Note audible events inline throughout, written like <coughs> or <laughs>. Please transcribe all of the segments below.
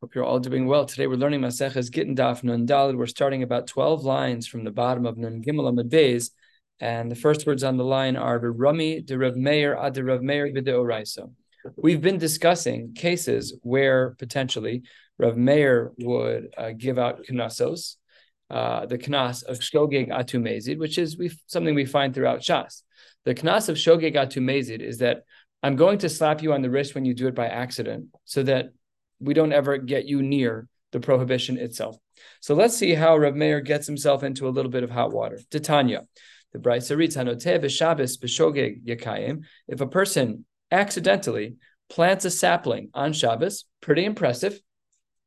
Hope you're all doing well. Today we're learning Maseches Gittin Daf Nun Dalid. We're starting about 12 lines from the bottom of Nun Gimel Amud Beis. And the first words on the line are the Rami de Rav Meir ad Rav Meir Oraisa. We've been discussing cases where potentially Rav Meir would uh, give out knasos, uh, the knas of Shogeg Atu Mezid, which is we, something we find throughout Shas. The knas of Shogeg Atu Mezid is that I'm going to slap you on the wrist when you do it by accident so that we don't ever get you near the prohibition itself. So let's see how Rav Meir gets himself into a little bit of hot water. Titania. The Brisa reads, Shabbos b'shogeg yakayim. If a person accidentally plants a sapling on Shabbos, pretty impressive.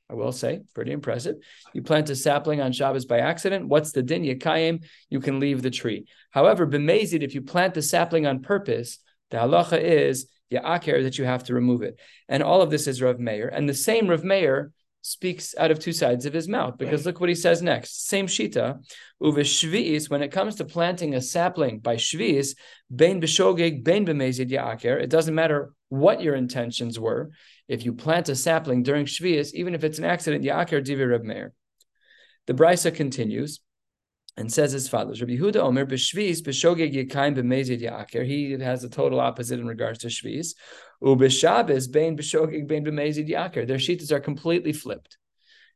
I will say, pretty impressive. You plant a sapling on Shabbos by accident. What's the din? Yakayim, you can leave the tree. However, b'mezid, if you plant the sapling on purpose, the halacha is Ya'aker that you have to remove it. And all of this is Rav Meir. And the same Rav Meir speaks out of two sides of his mouth because look what he says next. Same shita. Uveshvi'is, when it comes to planting a sapling by shvi'is, bein b'shogeg, bein b'mezid ya'aker, it doesn't matter what your intentions were. If you plant a sapling during shvi'is, even if it's an accident, ya'aker divi Rav Meir. The Brisa continues and says as follows: Rabbi Huda Omer b'shvis b'shogeg yikayim b'mezid ya'aker. He has a total opposite in regards to shvis. U'b'shabbos bein b'shogeg bein b'mezid. Their shitas are completely flipped,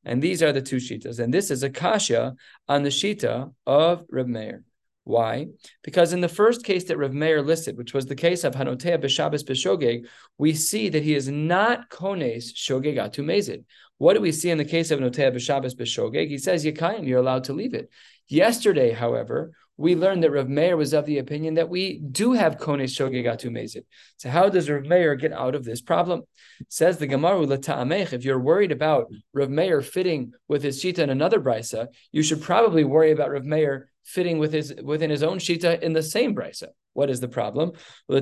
and these are the two shitas. And this is a kasha on the shita of Reb Meir. Why? Because in the first case that Rav Meir listed, which was the case of Hanotea b'Shabbos b'Shogeg, we see that he is not kones shogeg atu mezid. What do we see in the case of Hanotea b'Shabbos b'Shogeg? He says Yekayim, you're allowed to leave it. Yesterday, however, we learned that Rav Meir was of the opinion that we do have kones shogegatu mezid. So how does Rav Meir get out of this problem? Says the Gemara if you're worried about Rav Meir fitting with his shita in another brisa, you should probably worry about Rav Meir fitting with his within his own shita in the same brisa. What is the problem? We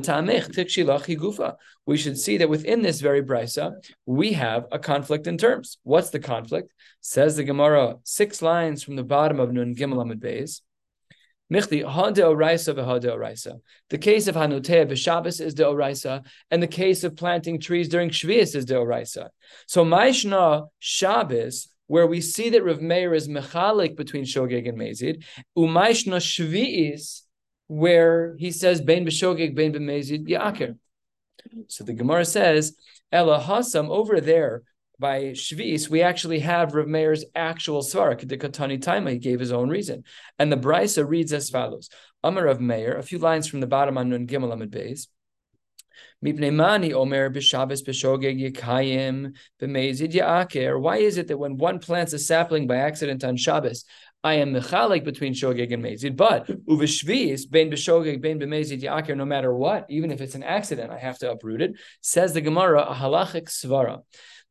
should see that within this very brisa, we have a conflict in terms. What's the conflict? Says the Gemara, six lines from the bottom of Nun Gimel Amud Beis. Michli ha deoraisa v'ha deoraisa. The case of Hanutea b'Shabbos is deoraisa, and the case of planting trees during Shvius is deoraisa. So Maishna Shabbos, where we see that Rav Meir is mechalik between Shogeg and Mezid, umaishna Shvius, where he says bein b'Shogeg bein b'Mezid yaker. So the Gemara says Ella Hasam over there by Shvis, we actually have Rav Meir's actual svarak, the Katani Taima, he gave his own reason. And the Brisa reads as follows Amar Rav Meir, a few lines from the bottom on Nun Gimel Amid Beis. Mipneimani Omer b'Shabbos b'Shogeg Yikayim b'Mezid Ya'aker. Why is it that when one plants a sapling by accident on Shabbos, I am mechalik between shogeg and mezid, but uveshvis ben b'shogeg ben b'mezid yaker. No matter what, even if it's an accident, I have to uproot it. Says the Gemara, a halachic svara.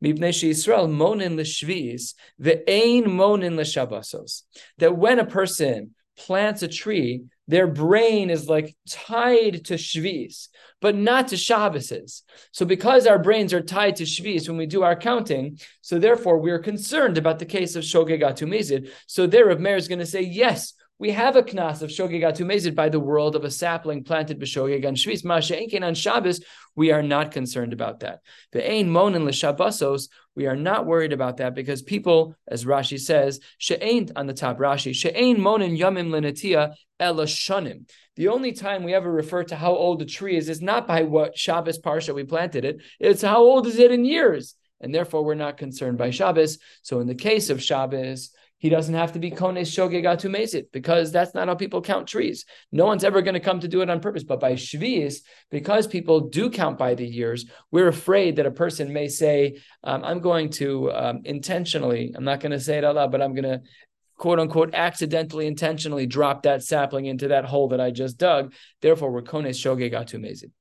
Yisrael monin l'shvis ve'ein monin l'shabbasos. That when a person plants a tree, their brain is like tied to shvis, but not to Shabboses. So because our brains are tied to shvis when we do our counting, so therefore we are concerned about the case of shogegatu mezid. So there, Rav Meir is going to say, yes, we have a knas of shogegatu mezid by the world of a sapling planted b'shogeg on shvis. Masha'enkin on Shabbos, we are not concerned about that. The ein monin l'shabbasos, we are not worried about that because people, as Rashi says, she'ain on the top Rashi, she'ain monin yamim lenatia elashanim. The only time we ever refer to how old a tree is is not by what Shabbos parsha we planted it. It's how old is it in years, and therefore we're not concerned by Shabbos. So in the case of Shabbos, he doesn't have to be kones shogegatu mezit because that's not how people count trees. No one's ever going to come to do it on purpose. But by shvius, because people do count by the years, we're afraid that a person may say, um, "I'm going to um, intentionally. I'm not going to say it out loud, but I'm going to." quote unquote accidentally intentionally drop that sapling into that hole that I just dug. Therefore, we're kones shogegatu mezit.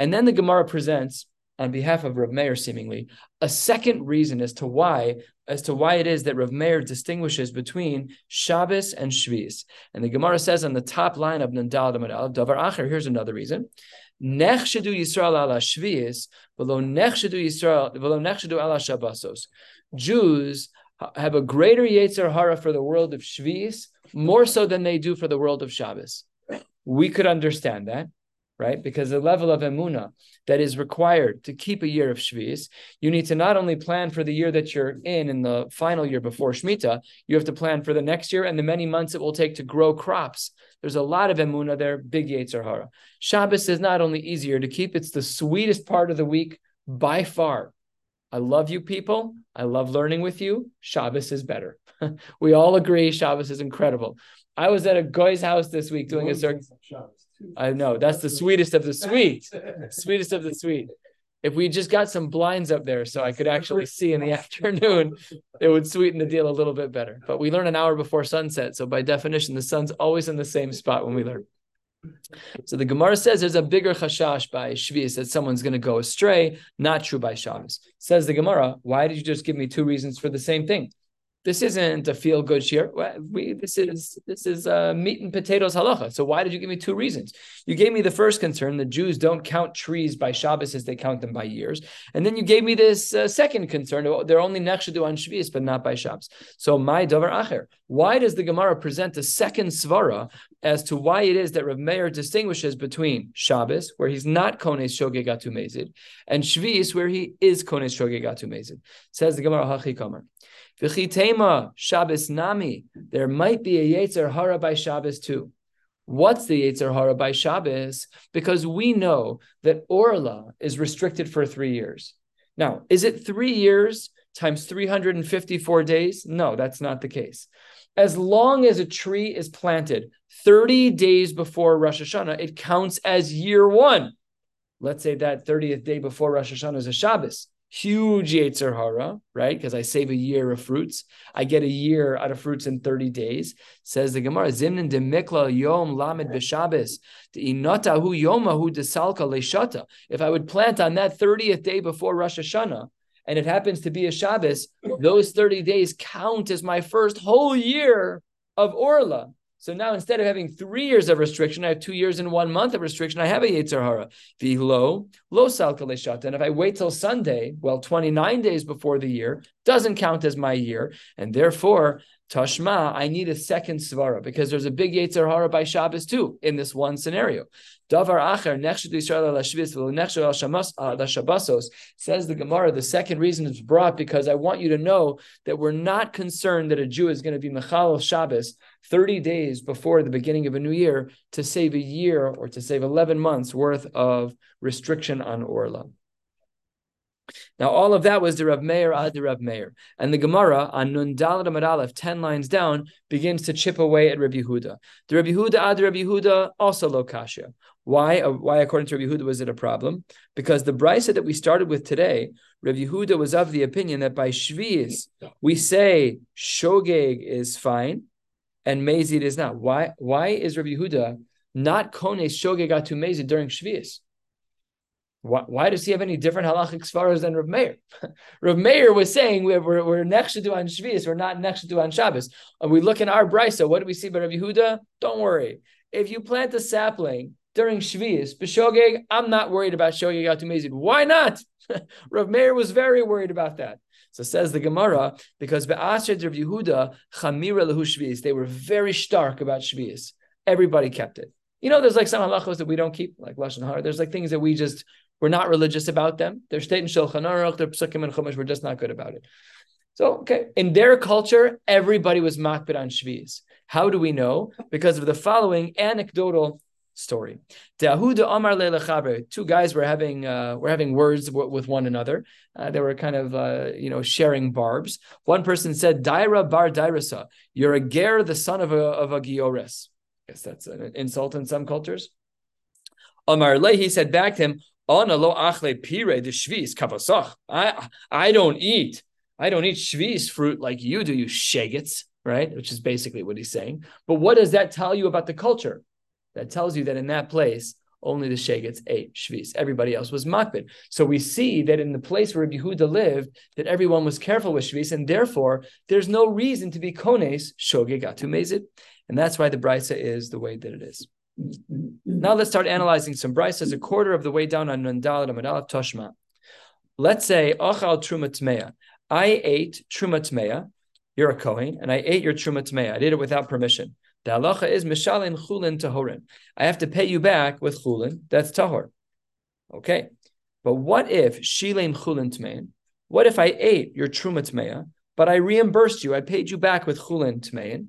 And then the Gemara presents on behalf of Rav Meir, seemingly, a second reason as to why, as to why it is that Rav Meir distinguishes between Shabbos and Shvis. And the Gemara says on the top line of Nandal Davar Acher, here's another reason. Nechshedu Yisrael ala Shvis, below Nechshedu Yisrael, below Nechshedu ala Shabbosos. Jews have a greater Yetzer Hara for the world of Shvis, more so than they do for the world of Shabbos. We could understand that right? Because the level of emuna that is required to keep a year of Shvi'is, you need to not only plan for the year that you're in, in the final year before Shemitah, you have to plan for the next year and the many months it will take to grow crops. There's a lot of emuna there, big Yetzer Hara. Shabbos is not only easier to keep, it's the sweetest part of the week by far. I love you people. I love learning with you. Shabbos is better. <laughs> we all agree Shabbos is incredible. I was at a guy's house this week doing a circle. I know that's the sweetest of the sweet, sweetest of the sweet. If we just got some blinds up there so I could actually see in the afternoon, it would sweeten the deal a little bit better. But we learn an hour before sunset, so by definition, the sun's always in the same spot when we learn. So the Gemara says there's a bigger chashash by Shvius that someone's going to go astray, not true by Shabbos. Says the Gemara, why did you just give me two reasons for the same thing? This isn't a feel good shiur. We this is this is uh, meat and potatoes halacha. So why did you give me two reasons? You gave me the first concern: the Jews don't count trees by Shabbos as they count them by years, and then you gave me this uh, second concern: they're only nechshadu on Shabbos but not by Shabbos. So my davar acher. Why does the Gemara present a second svara as to why it is that Rav Meir distinguishes between Shabbos, where he's not kones shogegatu mezid, and Shvis, where he is kones shogegatu mezid? Says the Gemara hachi kamer. V'chitema Shabbos nami. There might be a Yetzer Hara by Shabbos too. What's the Yetzer Hara by Shabbos? Because we know that Orla is restricted for three years. Now, is it three years times 354 days? No, that's not the case. As long as a tree is planted 30 days before Rosh Hashanah, it counts as year one. Let's say that 30th day before Rosh Hashanah is a Shabbos huge Yetzer Hara, right? Because I save a year of fruits. I get a year out of fruits in 30 days. Says the Gemara, Zimnin de Mikla Yom Lamed B'Shabbos, Inatahu Yomahu Desalka Leshata. If I would plant on that 30th day before Rosh Hashanah, and it happens to be a Shabbos, those 30 days count as my first whole year of Orla. So now instead of having three years of restriction, I have two years and one month of restriction. I have a Yetzer Hara. The low, lo salka And if I wait till Sunday, well, 29 days before the year, doesn't count as my year. And therefore, Tashma, I need a second svara because there's a big Yetzer Hara by Shabbos too in this one scenario. Davar acher nechshut Yisrael uh, Shabbosos says the Gemara. The second reason it's brought because I want you to know that we're not concerned that a Jew is going to be mechal Shabbos 30 days before the beginning of a new year to save a year or to save 11 months worth of restriction on Orla. Now, all of that was the Rav Meir ad the Rav Meir. And the Gemara on Nun Dalad Aleph, 10 lines down, begins to chip away at Rav Yehuda. The Rav Yehuda ad Rav Yehuda also lokasha. Why, uh, why, according to Rav Yehuda, was it a problem? Because the brisa that we started with today, Rav Yehuda was of the opinion that by Shvi'is, we say Shogeg is fine and Mezid is not. Why, why is Rav Yehuda not Kone Shogeg atu Mezid during Shvi'is? Why, why, does he have any different halachic svaras than Rav Meir? <laughs> Rav Meir was saying we're, we're, we're nechshedu on Shabbos, we're not nechshedu on Shabbos. And we look in our brisa, what do we see by Rav Yehuda? Don't worry. If you plant a sapling during Shvius, b'shogeg, I'm not worried about shogeg atumezid. Why not? <laughs> Rav Meir was very worried about that. So says the Gemara, because be'asred Rav Yehuda, chamira lehu Shvius, they were very stark about Shvius. Everybody kept it. You know, there's like some halachos that we don't keep, like lashon hara. There's like things that we just we're not religious about them. They're state and Shulchan Aruch, they're Psukim and Chumash. We're just not good about it. So, okay, in their culture, everybody was makbid on Shviz. How do we know? Because of the following anecdotal story. Two guys were having uh, were having words w- with one another. Uh, they were kind of uh, you know sharing barbs. One person said, "Daira bar dairasa, you're a ger, the son of a of a giores." I guess that's an insult in some cultures. Amar Le, he said back to him, Achle shvis. I I don't eat. I don't eat shvis fruit like you do, you shagets, right? Which is basically what he's saying. But what does that tell you about the culture? That tells you that in that place, only the shagets ate shvis. Everybody else was makbid. So we see that in the place where Yehuda lived, that everyone was careful with shvis, and therefore there's no reason to be kones mezid. And that's why the brisa is the way that it is. Now let's start analyzing some Bryce as a quarter of the way down on Nundal Amadal Toshma. Let's say Achal Trumatmeya. I ate Trumatmeya. You're a Kohen, and I ate your Trumatmeya. I did it without permission. The halacha is mishalim chulin tahorin. I have to pay you back with chulin. That's tahor. Okay. But what if shilem chulin tmein? What if I ate your truma tmeya, but I reimbursed you? I paid you back with chulin tmein.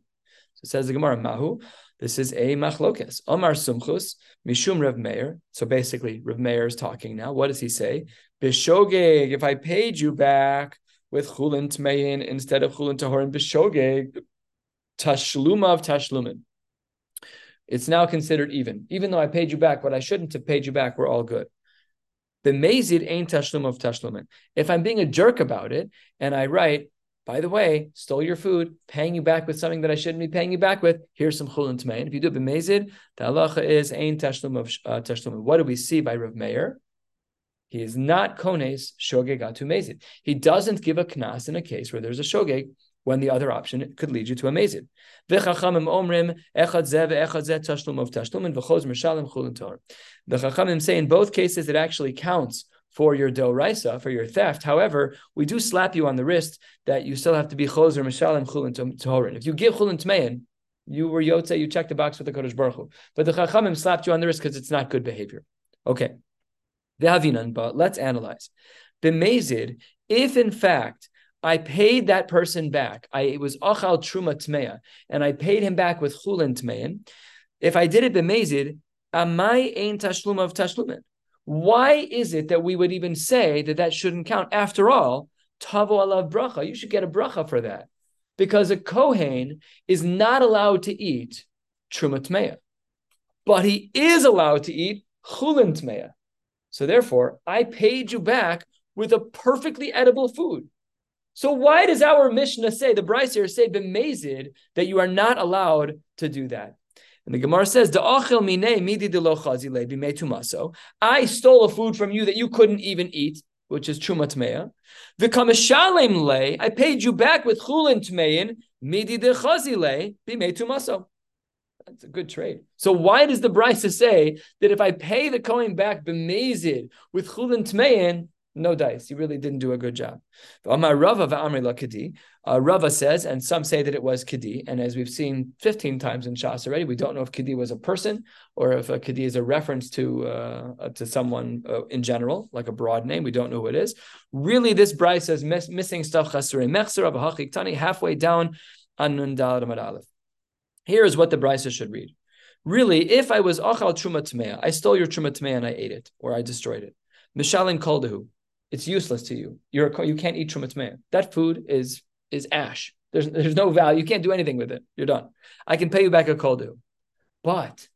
So says the Gemara, Mahu. This is a machlokes. Omar Sumchus, Mishum Rev Meir. So basically, Rev Meir is talking now. What does he say? Bishogeg, if I paid you back with chulin tmein instead of chulin tahorin, bishogeg, tashlumav tashlumin. It's now considered even. Even though I paid you back what I shouldn't have paid you back, we're all good. The mazid ain't tashlum of tashlumin. If I'm being a jerk about it and I write, by the way, stole your food, paying you back with something that I shouldn't be paying you back with. Here's some chulin tmein. If you do b'mezid, the halacha is ain tashlum of uh, tashlum. What do we see by Rav Meir? He is not kones shogeg atu mezid. He doesn't give a knas in a case where there's a shogeg when the other option could lead you to a mezid. V'chachamim omrim echad zeh ve'echad zeh tashlum of tashlum and mishalim chulin tor. The chachamim say in both cases it actually counts for your doraisa, for your theft. However, we do slap you on the wrist that you still have to be choser mishalim chulin tohorin. If you give chulin tmein, you were yotze, you checked the box with the Kodesh Baruch Hu. But the chachamim slapped you on the wrist because it's not good behavior. Okay. The havinan, but let's analyze. B'mezid, if in fact I paid that person back, I it was achal truma tmeya, and I paid him back with chulin tmein. If I did it b'mezid, amai ein tashlum of tashlumin. Why is it that we would even say that that shouldn't count? After all, tavo alav bracha, you should get a bracha for that. Because a Kohen is not allowed to eat Trumat Tmeya, but he is allowed to eat Chulin Tmeya. So therefore, I paid you back with a perfectly edible food. So why does our Mishnah say, the braisa here say, b'mezid, that you are not allowed to do that? And the Gemara says, midi I stole a food from you that you couldn't even eat, which is Trumat Meya. V'kameshalem le, I paid you back with Chulin Tmeyin, midi de chazile, bimei tumaso. That's a good trade. So why does the Brisa say that if I pay the Kohen back b'mezid with Chulin Tmeyin, no dice. He really didn't do a good job. Rava uh, Rava says, and some say that it was Kidi. And as we've seen 15 times in Shas already, we don't know if Kidi was a person or if a Kidi is a reference to uh, to someone uh, in general, like a broad name. We don't know who it is. Really, this braisa says miss, missing stuff halfway down. Here is what the braisa should read. Really, if I was Achal Truma Tmea, I stole your Truma Tmea and I ate it, or I destroyed it. Mishalin Koldahu it's useless to you. You're you can't eat trumat That food is is ash. There's there's no value. You can't do anything with it. You're done. I can pay you back a koldu, but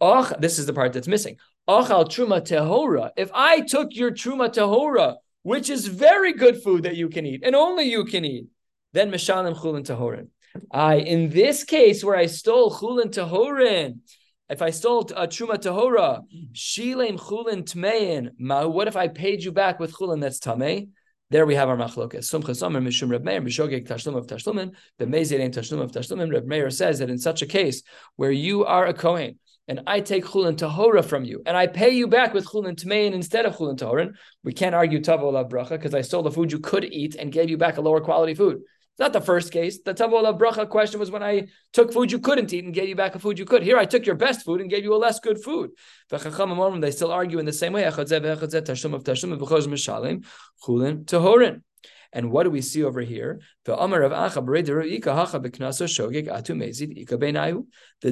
oh, this is the part that's missing. Achal truma tehora. If I took your truma tehora, which is very good food that you can eat and only you can eat, then mishalim chulin tehorin. I in this case where I stole chulin tehorin, if I stole a truma uh, tahora, shilem chulin tmein, what if I paid you back with chulin that's tamei? There we have our machlokas. Sum chasomer mishum Reb Meir mishogeg tashlum of tashlumin. Ain't tashlum of tashlumin. Reb Meir says that in such a case where you are a kohen and I take chulin tahora from you and I pay you back with chulin tmein instead of chulin tahorin, we can't argue tavo la bracha because I stole the food you could eat and gave you back a lower quality food. It's not the first case. The Tavola Bracha question was when I took food you couldn't eat and gave you back a food you could. Here I took your best food and gave you a less good food. They still argue in the same way. And what do we see over here? The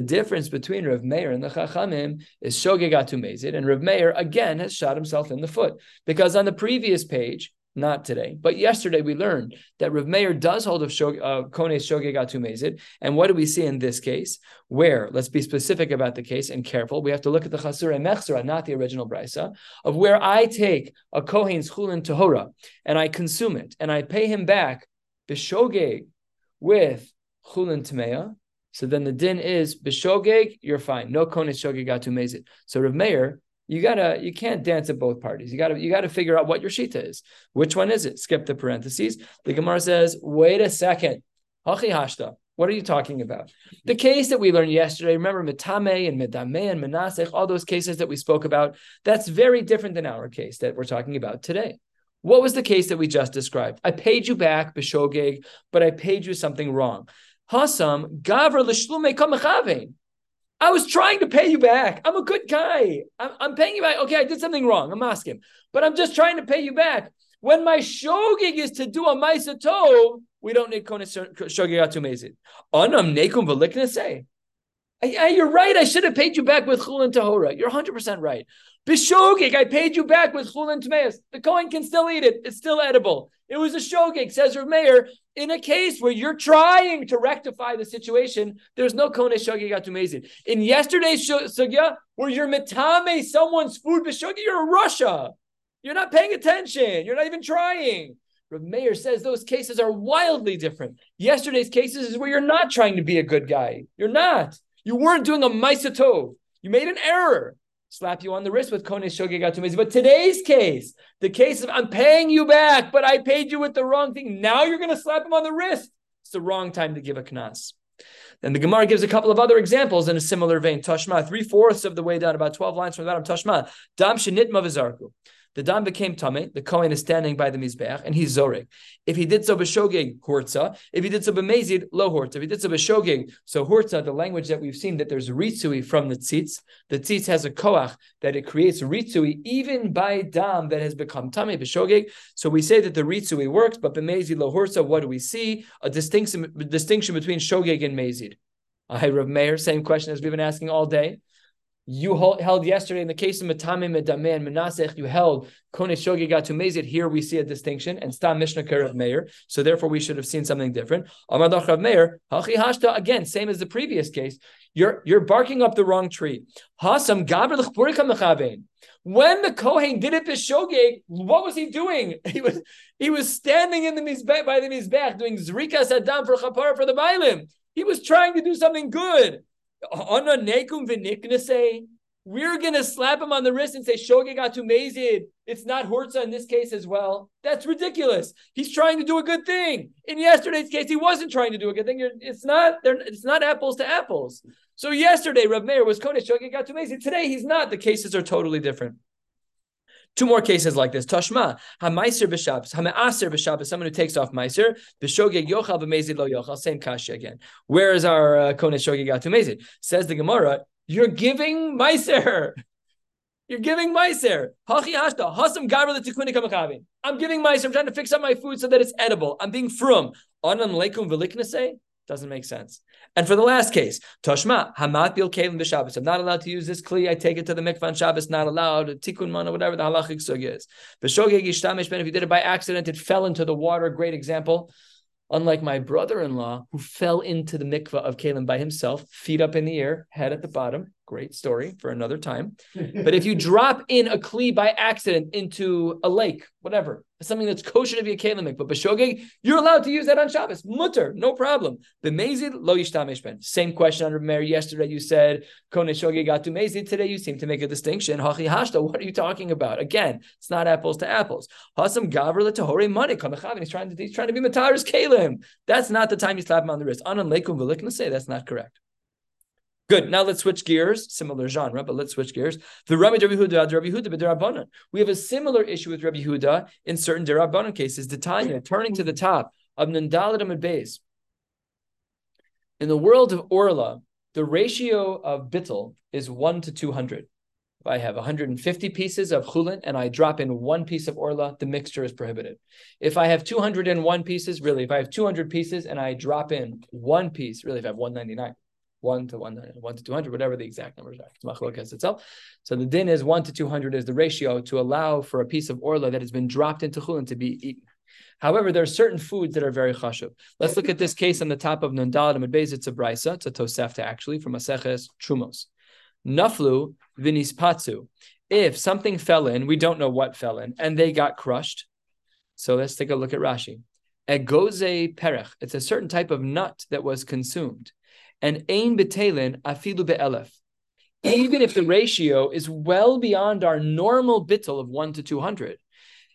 difference between Rav Meir and the Chachamim is shogeg atu mezid, and Rav Meir again has shot himself in the foot because on the previous page not today. But yesterday we learned that Rav Meir does hold of Shog, uh, Shogegatu Mezid. And what do we see in this case? Where, let's be specific about the case and careful. We have to look at the Chasura Mechsura, not the original Brisa, of where I take a Kohen's Chulin Tahora and I consume it and I pay him back Bishogeg with Chulin Tmeya. So then the din is Bishogeg, you're fine. No Kones Shogegatu Mezid. So Rav Meir you gotta you can't dance at both parties. You gotta you gotta figure out what your shita is. Which one is it? Skip the parentheses. The Gemara says, wait a second. Hachi hashta. What are you talking about? The case that we learned yesterday, remember Mitame and Midame and Menasech, all those cases that we spoke about, that's very different than our case that we're talking about today. What was the case that we just described? I paid you back, Bishogeg, but I paid you something wrong. Hasam gavra l'shlume kamechavein. I was trying to pay you back. I'm a good guy. I'm, I'm, paying you back. Okay, I did something wrong. I'm asking, but I'm just trying to pay you back. When my shogig is to do a ma'isa tov, we don't need konis shogig atumezid. Anam nekum veliknase. Yeah, you're right. I should have paid you back with chulin tahora. You're 100 percent right. Bishogig, I paid you back with chulin tameas. The Kohen can still eat it. It's still edible. It was a shogig, says Rav Meir. In a case where you're trying to rectify the situation, there's no kone shogig atumezid. In yesterday's sugya, where you're mitame someone's food bishogig, you're in Russia. You're not paying attention. You're not even trying. Rav Meir says those cases are wildly different. Yesterday's cases is where you're not trying to be a good guy. You're not. You weren't doing a maisatov. You made an error slap you on the wrist with Kone Shogegatumiz. But today's case, the case of I'm paying you back, but I paid you with the wrong thing. Now you're going to slap him on the wrist. It's the wrong time to give a knas. Then the Gemara gives a couple of other examples in a similar vein. Tashma, three fourths of the way down, about 12 lines from the bottom. Tashma, Dam Shenitma Vizarku the dam became tame. The kohen is standing by the mizbeach and he's zorig. If he did so b'shogeg hortza, if he did so b'mezid lo hortza. If he did so b'shogeg, so hortza, the language that we've seen that there's ritsui from the tzitz. The tzitz has a koach that it creates ritsui even by dam that has become tame b'shogeg. So we say that the ritsui works, but b'mezid lo hortza. What do we see? A distinction distinction between shogeg and mezid. I Rav Meir, same question as we've been asking all day you held yesterday in the case of Matame Medame and Menasech, you held Kone Shogi got to Mezid. Here we see a distinction, and Stam Mishnah of Meir. So therefore, we should have seen something different. Amadach of Meir, Hachi Hashta, again, same as the previous case. You're you're barking up the wrong tree. Hasam When the Kohen did it Bishogeg, what was he doing? <laughs> He was he was standing in the mizbech by the mizbech doing Zrika Saddam for Chapar for the Bailim. He was trying to do something good. We're gonna slap him on the wrist and say Shogegatu Mezid. It's not Horza in this case as well. That's ridiculous. He's trying to do a good thing. In yesterday's case, he wasn't trying to do a good thing. It's not. It's not apples to apples. So yesterday, Rav Meir was Kodesh Shogegatu Mezid. Today, he's not. The cases are totally different. Two more cases like this. Tashma, ha-meiser b'Shabbos, ha-me'aser someone who takes off meiser, b'shogeg yochal b'mezid lo yochal, same kasha again. Where is our uh, kone shogeg? Says the Gemara, you're giving meiser. <laughs> You're giving meiser. Hachi hashta, hasam l'tikuni I'm giving meiser. I'm trying to fix up my food so that it's edible. I'm being frum. Anam leikum v'liknase? Doesn't make sense. And for the last case, Toshma, Hamat Bil Kalim b'Shabbos. I'm not allowed to use this kli. I take it to the mikvah on Shabbos. Not allowed. Tikkun mana, whatever the halachic sugya is. B'Shogeg Yishtamish Ben. If you did it by accident, it fell into the water. Great example. Unlike my brother-in-law, who fell into the mikvah of Kalim by himself, feet up in the air, head at the bottom. Great story for another time. <laughs> but if you drop in a kli by accident into a lake, whatever, something that's kosher to be a kelimik, but b'shogeg, you're allowed to use that on Shabbos. Mutter, no problem. The mezid lo yishtamesh ben. Same question under Mary yesterday. You said kone shogeg atu mezid. Today you seem to make a distinction. Hachi hashta. What are you talking about? Again, it's not apples to apples. Hasam gavr tahore money. He's trying to he's trying to be mataris kalim. That's not the time you slap him on the wrist. Anan leikum velikna say that's not correct. Good. Now let's switch gears. Similar genre, but let's switch gears. The Rabbi Rabbi Huda, Rabbi Huda b'Derabanan. We have a similar issue with Rabbi Huda in certain Derabanan cases. The Tanya, turning to the top of Nandaladam and Beis. In the world of Orla, the ratio of bittel is one to two hundred. If I have 150 pieces of chulin and I drop in one piece of orla, the mixture is prohibited. If I have 201 pieces, really, if I have 200 pieces and I drop in one piece, really, if I have 199, one to one, one to two hundred, whatever the exact numbers are. It's machlokas itself. So the din is one to two hundred is the ratio to allow for a piece of orla that has been dropped into chulin to be eaten. However, there are certain foods that are very chashuv. Let's look at this case on the top of Nundal and. It's a brisa. It's a tosefta actually from Maseches Trumos. Naflu vinispatsu. If something fell in, we don't know what fell in, and they got crushed. So let's take a look at Rashi. Egoze perech. It's a certain type of nut that was consumed and ein betelin afilu be'elef. <laughs> Even if the ratio is well beyond our normal bittel of one to two hundred,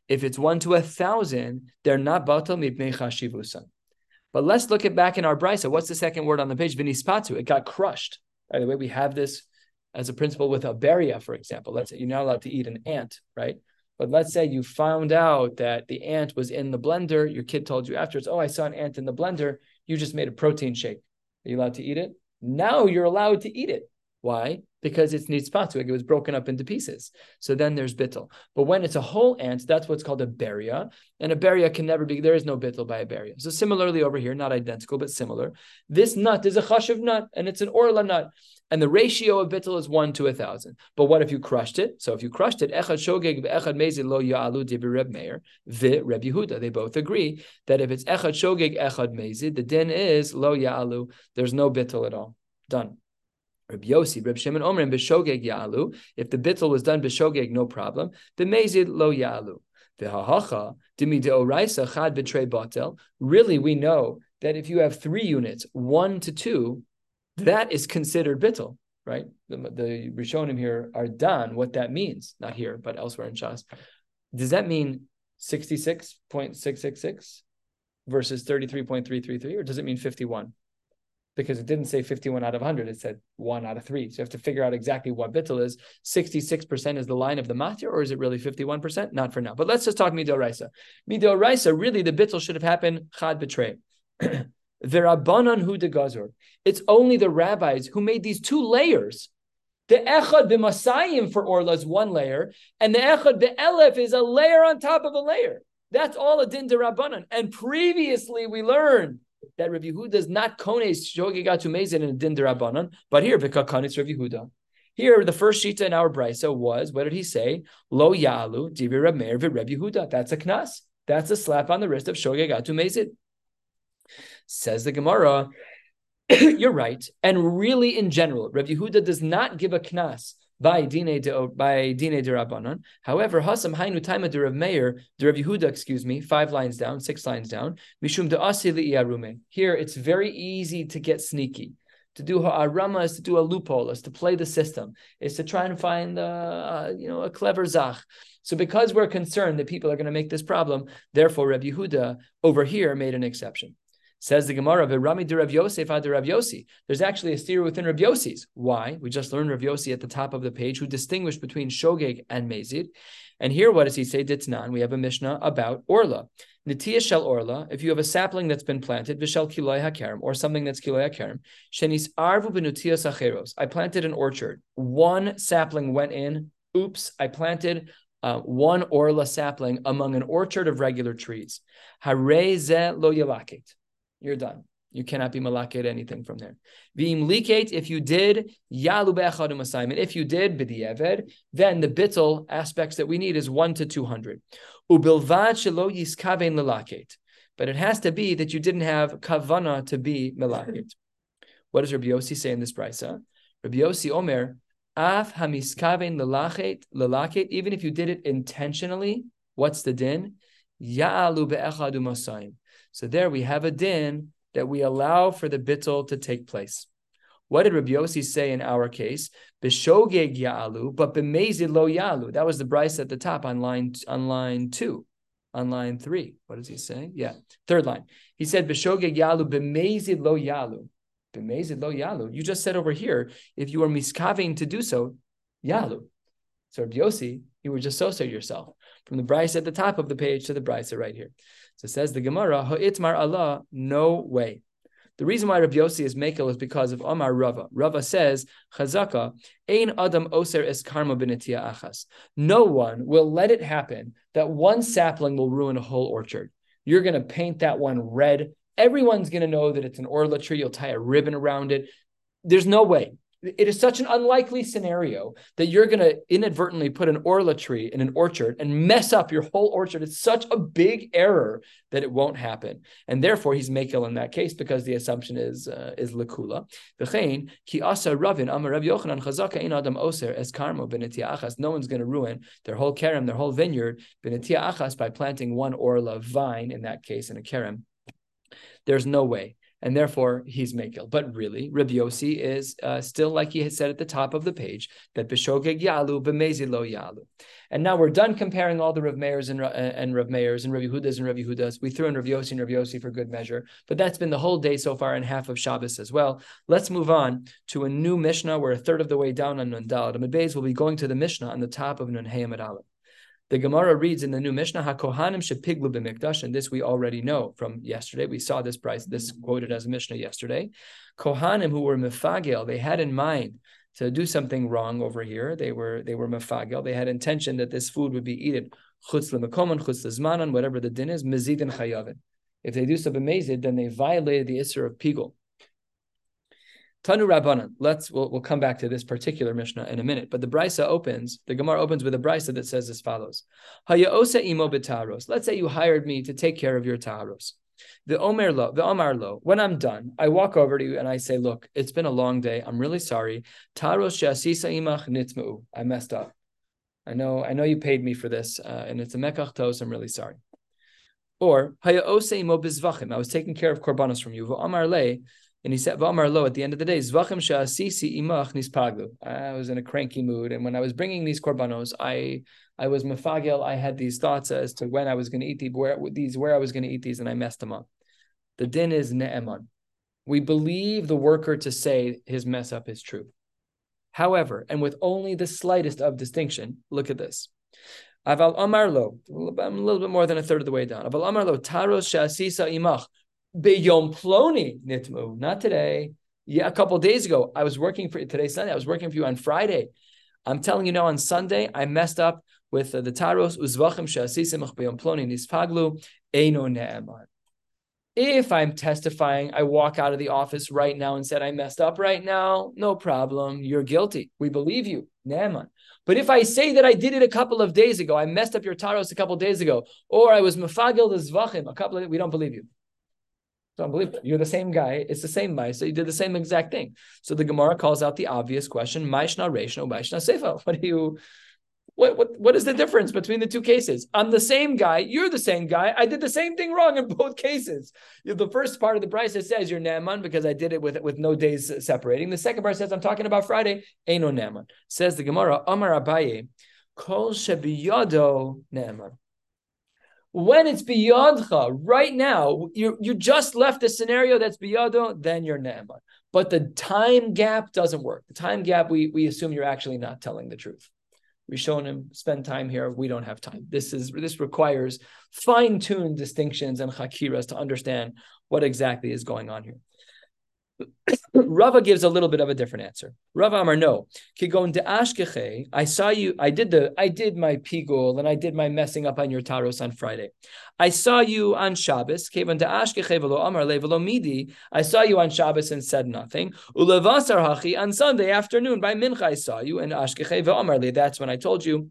if it's one to a thousand, they're not batal mibnei chashivusan. But let's look at back in our brisa. What's the second word on the page? Vinispatu. It got crushed. By the way, we have this as a principle with a beria, for example. Let's say you're not allowed to eat an ant, right? But let's say you found out that the ant was in the blender. Your kid told you afterwards, "Oh, I saw an ant in the blender." You just made a protein shake. Are you allowed to eat it? Now you're allowed to eat it. Why? Because it's nitzpatu, it was broken up into pieces. So then there's bittel. But when it's a whole ant, that's what's called a beria. And a beria can never be, there is no bittel by a beria. So similarly over here, not identical, but similar. This nut is a chashiv nut, and it's an orla nut. And the ratio of bittel is one to a thousand. But what if you crushed it? So if you crushed it, echad shogeg echad mezid lo ya'alu dibi Reb Meir vi Reb Yehuda. They both agree that if it's echad shogeg echad mezid, the din is lo ya'alu. There's no bittel at all. Done. Reb Yossi, Reb Shimon Omrim, b'shogeg ya'alu. If the bittel was done b'shogeg, no problem. B'mezid lo ya'alu. V'hahacha dimi deoraisa chad b'trei batel. Really, we know that if you have three units, one to two, that is considered bittel, right? The, the Rishonim here are done what that means, not here, but elsewhere in Shas. Does that mean 66.666 versus 33.333, or does it mean 51? Because it didn't say 51 out of 100, it said one out of three. So you have to figure out exactly what bittel is. 66% is the line of the matir, or is it really 51%? Not for now. But let's just talk midil raisa. Midil raisa, really the bittel should have happened chad betray. <clears throat> V'rabbanan hu de gazor. It's only the rabbis who made these two layers. The echad b'masayim for orla is one layer, and the echad be'elef is a layer on top of a layer. That's all a din de. And previously we learned that Rabbi Yehuda does not kones shogegatu mezid in din derabanan, but here v'kakanis Rabbi Yehuda. Here, the first shita in our brisa was, what did he say? Lo yalu divi Rab Meir Rabbi Yehuda. That's a knas. That's a slap on the wrist of shogegatu mezid. Says the Gemara, <coughs> you're right. And really, in general, Rabbi Yehuda does not give a knas by dine de by dine de rabbanon. However, hasam hainu taima de Rav Meir, de Rav Yehuda, excuse me, five lines down, six lines down. Mishum de asi li'arume. Here, it's very easy to get sneaky. To do ha'arama is to do a loophole, is to play the system, is to try and find uh, uh, you know a clever zach. So because we're concerned that people are going to make this problem, therefore Rav Yehuda over here made an exception. Says the Gemara, Rami de Rav Yossi ad Rav. There's actually a theory within Rav Yossi's. Why? We just learned Rav Yossi at the top of the page, who distinguished between Shogeg and Mezid. And here, what does he say? Ditznan. We have a Mishnah about Orla. Nitiya shel Orla, if you have a sapling that's been planted, Vishal Kiloi HaKerem, or something that's Kiloi HaKerem, Shenis Arvu Benutiya Sacheros. I planted an orchard. One sapling went in. Oops, I planted uh, one Orla sapling among an orchard of regular trees. Hare lo yalaket you're done. You cannot be malaked anything from there. V'im liket, if you did, yalu be'achadim assignment. If you did, b'di'eved, then the bittel aspects that we need is one to 200. Ubilvad shelo yiskaven lelaket. But it has to be that you didn't have kavana to be melaket. <laughs> What does Rabbi Yossi say in this brisa? Rabbi Yossi Omer, af hamiskaven lelaket, lelaket, even if you did it intentionally, what's the din? Ya'alu be'echadu masayim. So there we have a din that we allow for the bittul to take place. What did Rabbi Yossi say in our case? B'shogeg ya'alu, but b'mezid lo ya'alu. That was the braisa at the top on line on line two, on line three. What does he say? Yeah, third line. He said b'shogeg ya'alu b'mezid lo ya'alu. B'mezid lo ya'alu. You just said over here, if you are miskaving to do so, ya'alu. So Rabbi Yossi, you would just associate yourself from the braisa at the top of the page to the braisa right here. So says the Gemara, Ha'itmar Allah, no way. The reason why Rabbi Yossi is makel is because of Omar Rava. Rava says, Chazaka, Ein Adam Oser karma b'netia achas. No one will let it happen that one sapling will ruin a whole orchard. You're going to paint that one red. Everyone's going to know that it's an orla tree. You'll tie a ribbon around it. There's no way it is such an unlikely scenario that you're going to inadvertently put an orla tree in an orchard and mess up your whole orchard. It's such a big error that it won't happen, and therefore he's makel in that case because the assumption is uh, is lekula. V'chein ki asa ravin amar Rav Yochanan chazaka ein adam oser es karmo b'netia achas. No one's going to ruin their whole kerem, their whole vineyard b'netia achas by planting one orla vine in that case in a kerem. There's no way and therefore he's Mekel. But really, Rabbi Yossi is uh, still like he had said at the top of the page that B'shogeg Yalu b'mezi lo Yalu. And now we're done comparing all the Rav Meirs and, uh, and Rav Meirs and Rav Yehudas and Rav Yehudas. We threw in Rav Yossi and Rav Yossi for good measure, but that's been the whole day so far and half of Shabbos as well. Let's move on to a new Mishnah. We're a third of the way down on Nun Dalad. Amid will be going to the Mishnah on the top of Nun Hayamad Aleph. The Gemara reads in the new Mishnah, HaKohanim shepiglu b'mikdash, and this we already know from yesterday. We saw this price, this quoted as a Mishnah yesterday. Kohanim who were mefagel, they had in mind to do something wrong over here. They were they were mefagel. They had intention that this food would be eaten chutz lemekomon, chutz lezmanon, whatever the din is, mezid and chayavin. If they do something amazing, then they violated the isser of pigul. Tanu Rabbanan. Let's we'll, we'll come back to this particular Mishnah in a minute. But the Brisa opens, the Gemara opens with a Brisa that says as follows: Hayaosa imo b'taros. Let's say you hired me to take care of your taros. The Omer lo, the Omar lo. When I'm done, I walk over to you and I say, "Look, it's been a long day. I'm really sorry. Taros she'asisa imach nitzmu. I messed up. I know, I know you paid me for this, uh, and it's a mekach tos. I'm really sorry." Or Hayaosa imo bizvachim. I was taking care of korbanos from you. Omar le. And he said, V'amar lo, at the end of the day, Zvachim sha'asisi imach nispaglu. I was in a cranky mood. And when I was bringing these korbanos, I I was mafagel. I had these thoughts as to when I was going to eat these, where, these, where I was going to eat these, and I messed them up. The din is ne'eman. We believe the worker to say his mess up is true. However, and with only the slightest of distinction, look at this. Aval amar lo, I'm a little bit more than a third of the way down. Aval amar lo, taros sha'asisa imach. Beyom ploni nitmu. Not today. Yeah, a couple days ago. I was working for today's Sunday. I was working for you on Friday. I'm telling you now on Sunday, I messed up with uh, the taros uzvachim shasisimach beyom ploni nispaglu eno ne'eman. If I'm testifying, I walk out of the office right now and said I messed up right now, no problem. You're guilty. We believe you, ne'eman. But if I say that I did it a couple of days ago, I messed up your taros a couple of days ago, or I was mafagil the zvachim a couple of, we don't believe you. It's unbelievable. You're the same guy. It's the same. So you did the same exact thing. So the Gemara calls out the obvious question: Maishna Reishno, Maishna Sefa. <laughs> What do you? What, what what is the difference between the two cases? I'm the same guy. You're the same guy. I did the same thing wrong in <laughs> both cases. The first part of the price says you're Naaman because I did it with with no days separating. The second part says I'm talking about Friday. Ain't no Naaman. Says the Gemara. Amar Abaye. Kol shebiyado Naaman when it's biyadcha, right now, you you just left a scenario that's biyado, then you're ne'eman. But the time gap doesn't work. The time gap, we we assume you're actually not telling the truth. We shown him spend time here. We don't have time. This is this requires fine-tuned distinctions and chakiras to understand what exactly is going on here. Rava gives a little bit of a different answer. Rava Amar, no. Kigon de ashkeche, I saw you, I did the, I did my pigul and I did my messing up on your taros on Friday. I saw you on Shabbos, Kigon de ashkeche velo Amar le velo midi. I saw you on Shabbos and said nothing. Ulevasar hachi, on Sunday afternoon by Mincha I saw you and ashkeche velo Amar le. That's when I told you.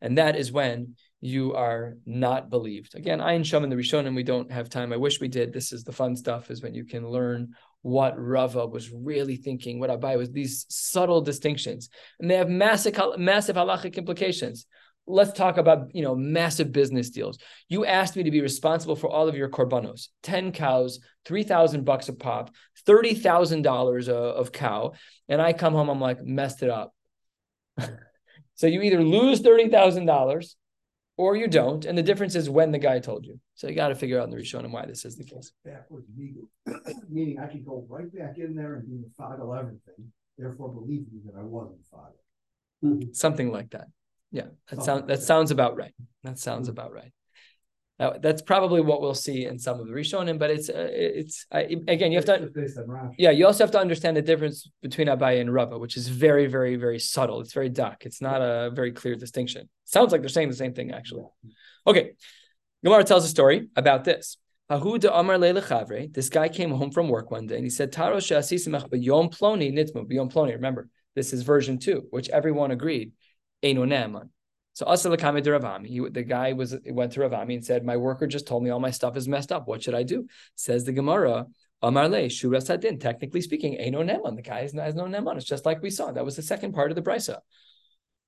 And that is when you are not believed. Again, Ayin Sham in the Rishonim, we don't have time. I wish we did. This is the fun stuff, is when you can learn what Rava was really thinking, what Abai was, these subtle distinctions. And they have massive, massive halachic implications. Let's talk about, you know, massive business deals. You asked me to be responsible for all of your korbanos, 10 cows, 3,000 bucks a pop, $30,000 of cow. And I come home, I'm like, messed it up. <laughs> so you either lose $30,000 or you don't. And the difference is when the guy told you. So you got to figure out in the Rishonim why this is the case. Backwards legal, <clears throat> meaning I could go right back in there and do the file everything, therefore believe me that I wasn't file. Mm-hmm. Something like that. Yeah, that sounds that sounds about right. That sounds mm-hmm. about right. Now, that's probably what we'll see in some of the Rishonim, but it's uh, it's uh, again you have to yeah you also have to understand the difference between Abaye and Rava, which is very very very subtle. It's very dark. It's not a very clear distinction. Sounds like they're saying the same thing actually. Okay, Gemara tells a story about this. This guy came home from work one day and he said, Taro yom ploni nitmu ploni. Remember, this is version two, which everyone agreed. So Asalakame Ravami, the guy was went to Ravami and said, My worker just told me all my stuff is messed up. What should I do? Says the Gemara, Amarle, Shuras Hadin. Technically speaking, ain't no Neman. The guy has no Neman. It's just like we saw. That was the second part of the Brisa.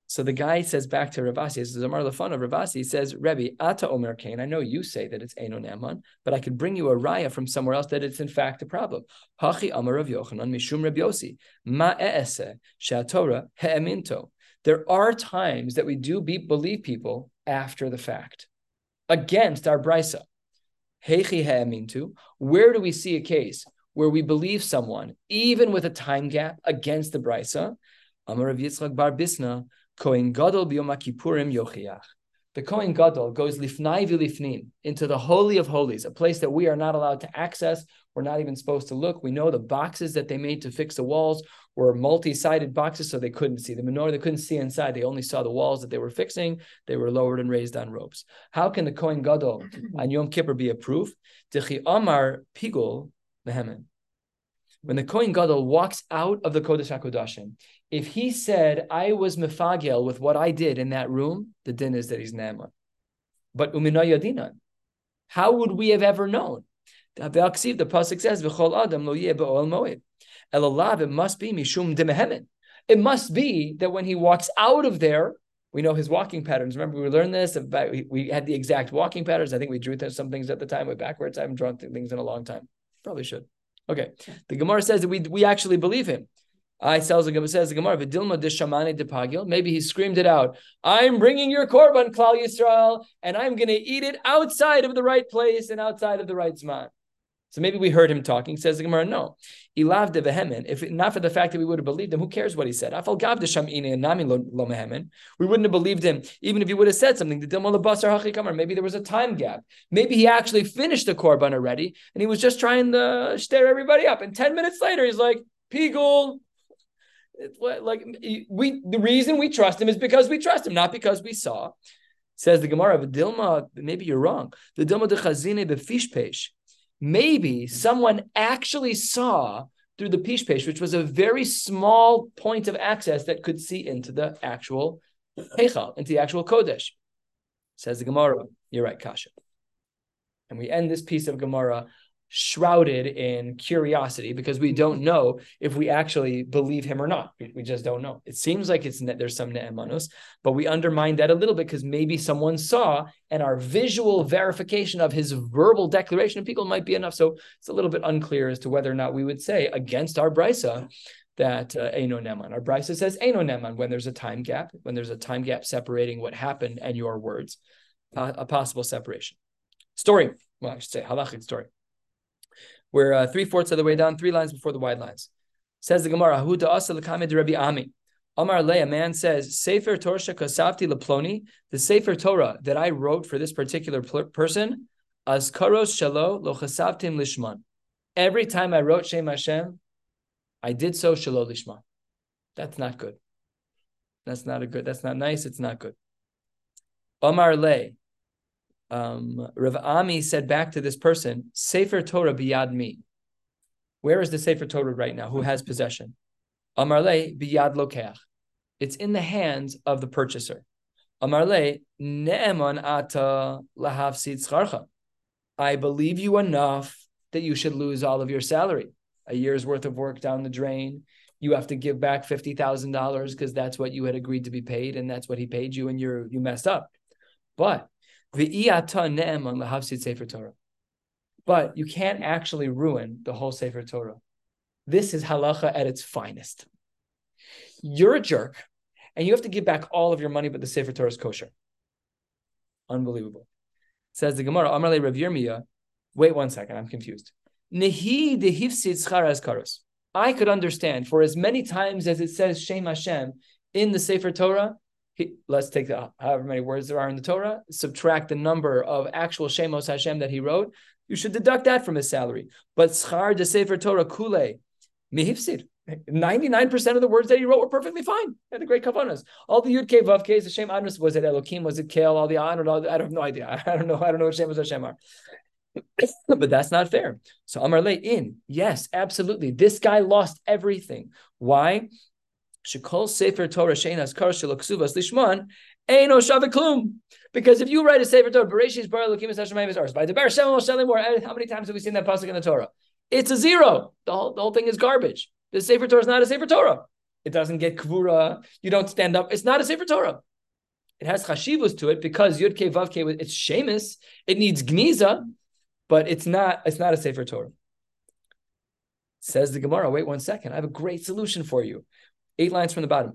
So the guy says back to Ravasi, this is Amar Lafan of Ravasi, says, Rebbe, Ata Omer Kain, I know you say that it's Eno Neman, but I could bring you a raya from somewhere else that it's in fact a problem. Hachi Amar of Yochanan, Mishum Reb Yosi, Ma E'ese, Shatora, He'eminto. There are times that we do be, believe people after the fact against our brisa. Where do we see a case where we believe someone, even with a time gap against the brisa? Amar Yitzchak Bar Bisna, Kohen Gadol the Kohen Gadol goes lifnai v'lifnin into the holy of holies, a place that we are not allowed to access. We're not even supposed to look. We know the boxes that they made to fix the walls were multi-sided boxes, so they couldn't see the menorah. They couldn't see inside. They only saw the walls that they were fixing. They were lowered and raised on ropes. How can the Kohen Gadol <clears throat> on Yom Kippur be a proof? Dechi Amar Pigul Mehemen. When the Kohen Gadol walks out of the Kodesh HaKodashim, if he said, I was mefagel with what I did in that room, the din is that he's Naaman. But umina yadinan. How would we have ever known? The Pasuk says, V'chol adam lo yeh be'ol moed. Elalav, it must be mishum demehemen. It must be that when he walks out of there, we know his walking patterns. Remember, we learned this about we had the exact walking patterns. I think we drew some things at the time with backwards. I haven't drawn things in a long time. Probably should. Okay. The Gemara says that we we actually believe him. I says the says the Gemara depagil. Maybe he screamed it out. I'm bringing your korban, Klal Yisrael, and I'm going to eat it outside of the right place and outside of the right zman. So maybe we heard him talking. Says the Gemara, no. Ilav de vehemen. If not for the fact that we would have believed him, who cares what he said? Afal gav de shamine nami lo mehemen. We wouldn't have believed him even if he would have said something. The dilma lebasar hachi Maybe there was a time gap. Maybe he actually finished the korban already, and he was just trying to stir everybody up. And ten minutes later, he's like, "Pigul, like we the reason we trust him is because we trust him, not because we saw. Says the Gemara, Dilma, maybe you're wrong. The Dilma de Chazine befish peish. Maybe someone actually saw through the pishpesh, which was a very small point of access that could see into the actual Heichal, into the actual Kodesh. Says the Gemara, you're right, Kasha. And we end this piece of Gemara shrouded in curiosity because we don't know if we actually believe him or not. We, we just don't know. It seems like it's there's some ne'emanus, but we undermine that a little bit because maybe someone saw and our visual verification of his verbal declaration of people might be enough. So it's a little bit unclear as to whether or not we would say against our braisa that uh, Eino Neman. Our braisa says Eino Neman when there's a time gap, when there's a time gap separating what happened and your words, uh, a possible separation. Story, well, I should say halachic story. We're uh, three fourths of the way down, three lines before the wide lines. Says the Gemara, Hu asa Rabbi Ami. Amar Le, a man says, Sefer Torah Kosafti Leploni, the Sefer Torah that I wrote for this particular pl- person, as Karos Shalo Lo Chasavtim Lishman. Every time I wrote Shem Hashem, I did so Shalo Lishman. That's not good. That's not a good. That's not nice. It's not good. Omar Le, um, Rav Ami said back to this person, Sefer Torah biyad mi. Where is the Sefer Torah right now? Who has possession? Amarle biyad lokeach. It's in the hands of the purchaser. Amarle ne'eman ata lahavsid tzcharcha. I believe you enough that you should lose all of your salary. A year's worth of work down the drain. You have to give back fifty thousand dollars because that's what you had agreed to be paid, and that's what he paid you, and you're you messed up. But but you can't actually ruin the whole Sefer Torah. This is halacha at its finest. You're a jerk, and you have to give back all of your money, but the Sefer Torah is kosher. Unbelievable. Says the Gemara, Amarle Rav Yirmiyah, wait one second, I'm confused. I could understand for as many times as it says Shem Hashem in the Sefer Torah, he, let's take the, however many words there are in the Torah, subtract the number of actual Shemos Hashem that he wrote, you should deduct that from his salary. But Schar de Sefer Torah Kule, Mihifsid. 99% of the words that he wrote were perfectly fine. He had a great kavanas. All the Yud K Vav the Shem Adnas, was it Elohim, was it Kel, all the I don't know, I have no idea. <laughs> I don't know, I don't know what Shem was Hashem are. <coughs> but that's not fair. So Amar Le in, yes, absolutely. This guy lost everything. Why? Shekol Sefer Torah Sheinas Kar Shaloksuvas Lishman Eino Shaviklum. Because if you write a Sefer Torah, Bereshis Bar Elokim Hashemayim is ours. By the Bar Shem How many times have we seen that pasuk in the Torah? It's a zero. The whole, the whole thing is garbage. The Sefer Torah is not a Sefer Torah. It doesn't get kvura. You don't stand up. It's not a Sefer Torah. It has chashivus to it because Yud Ke Vav Ke. It's shemus. It needs gniza, but it's not. It's not a Sefer Torah. Says the Gemara. Wait one second. I have a great solution for you. Eight lines from the bottom.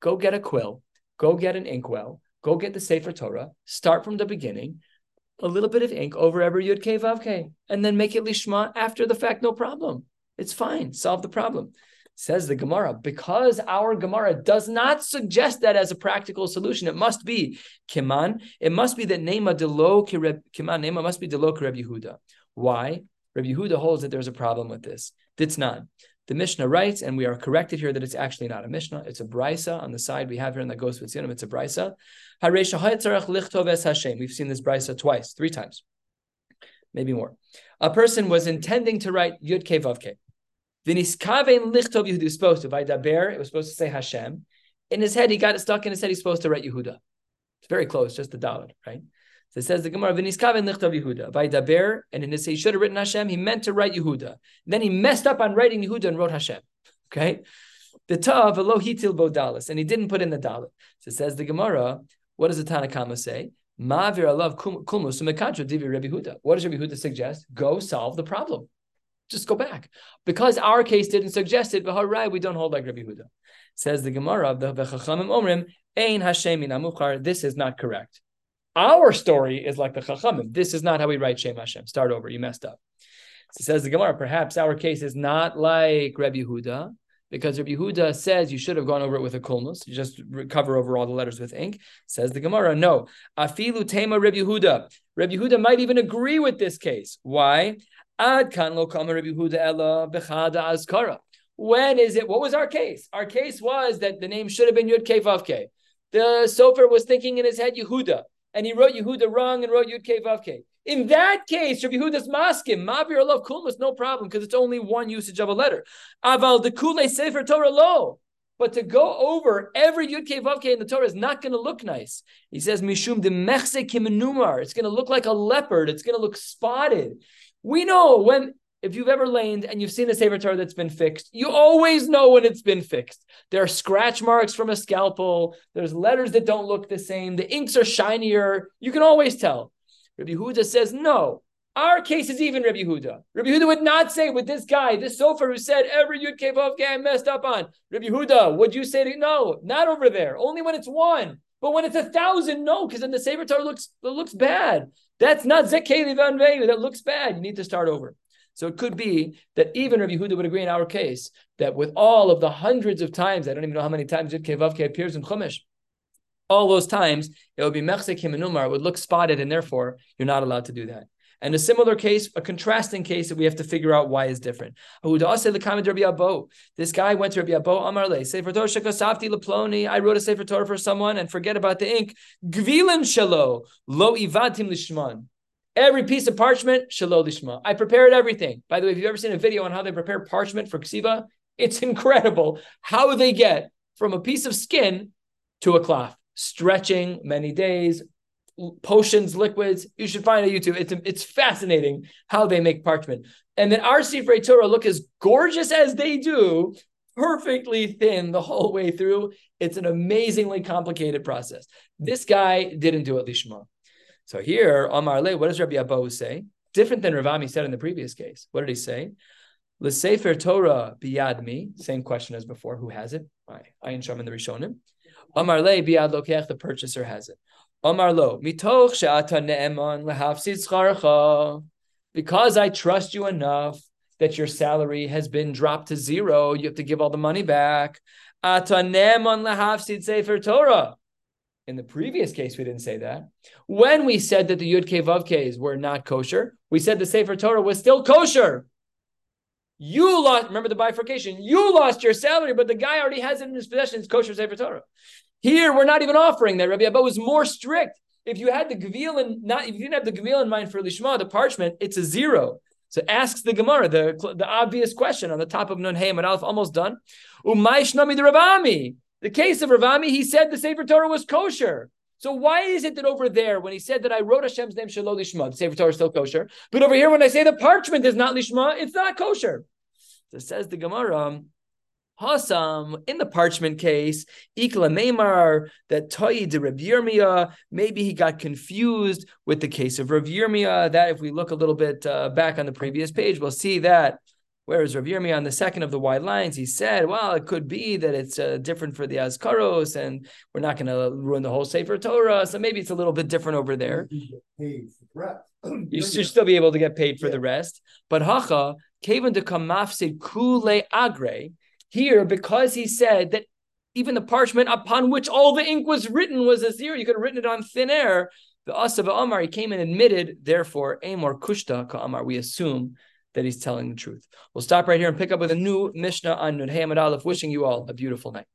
Go get a quill. Go get an inkwell. Go get the Sefer Torah. Start from the beginning. A little bit of ink over every Yud K Vav K, and then make it lishma after the fact. No problem. It's fine. Solve the problem. Says the Gemara, because our Gemara does not suggest that as a practical solution, it must be Kiman. It must be that Nema Delo Kiman Nema must be Delo Reb Yehuda. Why? Reb Yehuda holds that there's a problem with this. Ditnan. The Mishnah writes, and we are corrected here that it's actually not a Mishnah, it's a braisa on the side we have here in the Gos Vitzinim, it's a braisa. We've seen this braisa twice, three times, maybe more. A person was intending to write Yud Ke Vav Ke. V'niskaven lichtov Yehuda was supposed to. Vaydaber, it was supposed to say Hashem. In his head, he got it stuck in his head. He's supposed to write Yehuda. It's very close, just the dalet, right? So it says the Gemara, V'niskaven lichtov Yehuda. Vaydaber, and in his he should have written Hashem. He meant to write Yehuda. Then he messed up on writing Yehuda and wrote Hashem. Okay, the tav velo hitil bodalis, and he didn't put in the dalet. So it says the Gemara. What does the Tanakama say? Ma'avir alav kulmus umekantra divi Rebbe Huda. What does Rebbe Huda suggest? Go solve the problem just go back. Because our case didn't suggest it, we don't hold like Rabbi Huda. Says the Gemara of the Chachamim Omrim, Ein Hashem in This is not correct. Our story is like the Chachamim. This is not how we write Shem Hashem. Start over. You messed up. So says the Gemara, perhaps our case is not like Rabbi Huda, because Rabbi Huda says you should have gone over it with a kulmus. You just cover over all the letters with ink. Says the Gemara, no. Afilu tema Rabbi Huda. Rabbi Huda might even agree with this case. Why? Ad kan lo kama Rabbi Huda ella bechada azkara. When is it? What was our case? Our case was that the name should have been Yud Kei Vav Kei. The Sofer was thinking in his head Yehuda, and he wrote Yehuda wrong and wrote Yud Kei. In that case, Rabbi Yehuda's maskim, Mavir Alav Kulmas, no problem, because it's only one usage of a letter. Aval de Kule Sefer Torah lo. But to go over every Yud Kei in the Torah is not going to look nice. He says, Mishum de Mechse Kimenumar. It's going to look like a leopard. It's going to look spotted. We know when, if you've ever laned and you've seen a Sefer Torah that's been fixed, you always know when it's been fixed. There are scratch marks from a scalpel. There's letters that don't look the same. The inks are shinier. You can always tell. Rabbi Huda says, no, our case is even Rabbi Huda. Rabbi Huda would not say with this guy, this Sofer who said every Yud Kevav guy messed up on. Rabbi Huda, would you say no, not over there. Only when it's one. But when it's a thousand, no, because then the Sefer Torah looks looks bad. That's not Zekeli Van That looks bad. You need to start over. So it could be that even Rabbi Huda would agree in our case that with all of the hundreds of times, I don't even know how many times Yud Kevavke appears in Chumash, all those times it would be Mechsek Himenumar, it would look spotted, and therefore you're not allowed to do that. And a similar case, a contrasting case that we have to figure out why is different. This guy went to Rabbi Abba Amarle, Sefer Torah Shekosafti Leploni. I wrote a Sefer Torah for someone and forget about the ink. Gvilim Shalo, Lo Ivatim Lishman. Every piece of parchment, Shalo Lishma. I prepared everything. By the way, if you've ever seen a video on how they prepare parchment for Ksiva, it's <laughs> incredible how they get from a piece of skin to a cloth. Stretching many days, potions, liquids. You should find on YouTube. It's it's fascinating how they make parchment. And then our Sifrei Torah look as gorgeous as they do, perfectly thin the whole way through. It's an amazingly complicated process. This guy didn't do it lishma. So here, Amar Le, what does Rabbi Abba say? Different than Ravami said in the previous case. What did he say? L'sefer Torah biyadmi. Same question as before. Who has it? Ayin Sham in the Rishonim. Amar Le biyad lokech. The purchaser has it. Omar lo, mitoch she'ata ne'eman lehafsid scharcha. Because I trust you enough that your salary has been dropped to zero, you have to give all the money back. Ata ne'eman lehafsid sefer Torah. In the previous case, we didn't say that. When we said that the Yud Ke Vav Ks were not kosher, we said the Sefer Torah was still kosher. You lost, remember the bifurcation, you lost your salary, but the guy already has it in his possession. It's kosher Sefer Torah. Here, we're not even offering that. Rabbi Abba was more strict. If you had the Gavil and not, if you didn't have the Gavil in mind for Lishma, the parchment, it's a zero. So asks the Gemara the, the obvious question on the top of Nun Hey and Aleph, almost done. Umay Shnami the Ravami. The case of Ravami, he said the Sefer Torah was kosher. So why is it that over there, when he said that I wrote Hashem's name Shalom Lishma, the Sefer Torah is still kosher, but over here when I say the parchment is not Lishma, it's not kosher. So says the Gemara, Hasam in the parchment case, Ikla Meimar, that Toyi de Rav Yirmiyah, maybe he got confused with the case of Rav Yirmiyah. That if we look a little bit uh, back on the previous page, we'll see that. Whereas Rav Yirmiyah on the second of the wide lines, he said, well, it could be that it's uh, different for the Azkaros and we're not going to ruin the whole Sefer Torah. So maybe it's a little bit different over there. you should <clears throat> still be able to get paid for yeah. the rest. But Hacha, Kavan de Kamafsid Kule Agre, Here, because he said that even the parchment upon which all the ink was written was a zero, you could have written it on thin air. The Asava Amar, he came and admitted, therefore, Amor Kushta Ka Amar. We assume that he's telling the truth. We'll stop right here and pick up with a new Mishnah on Nun Hamad Aleph. Wishing you all a beautiful night.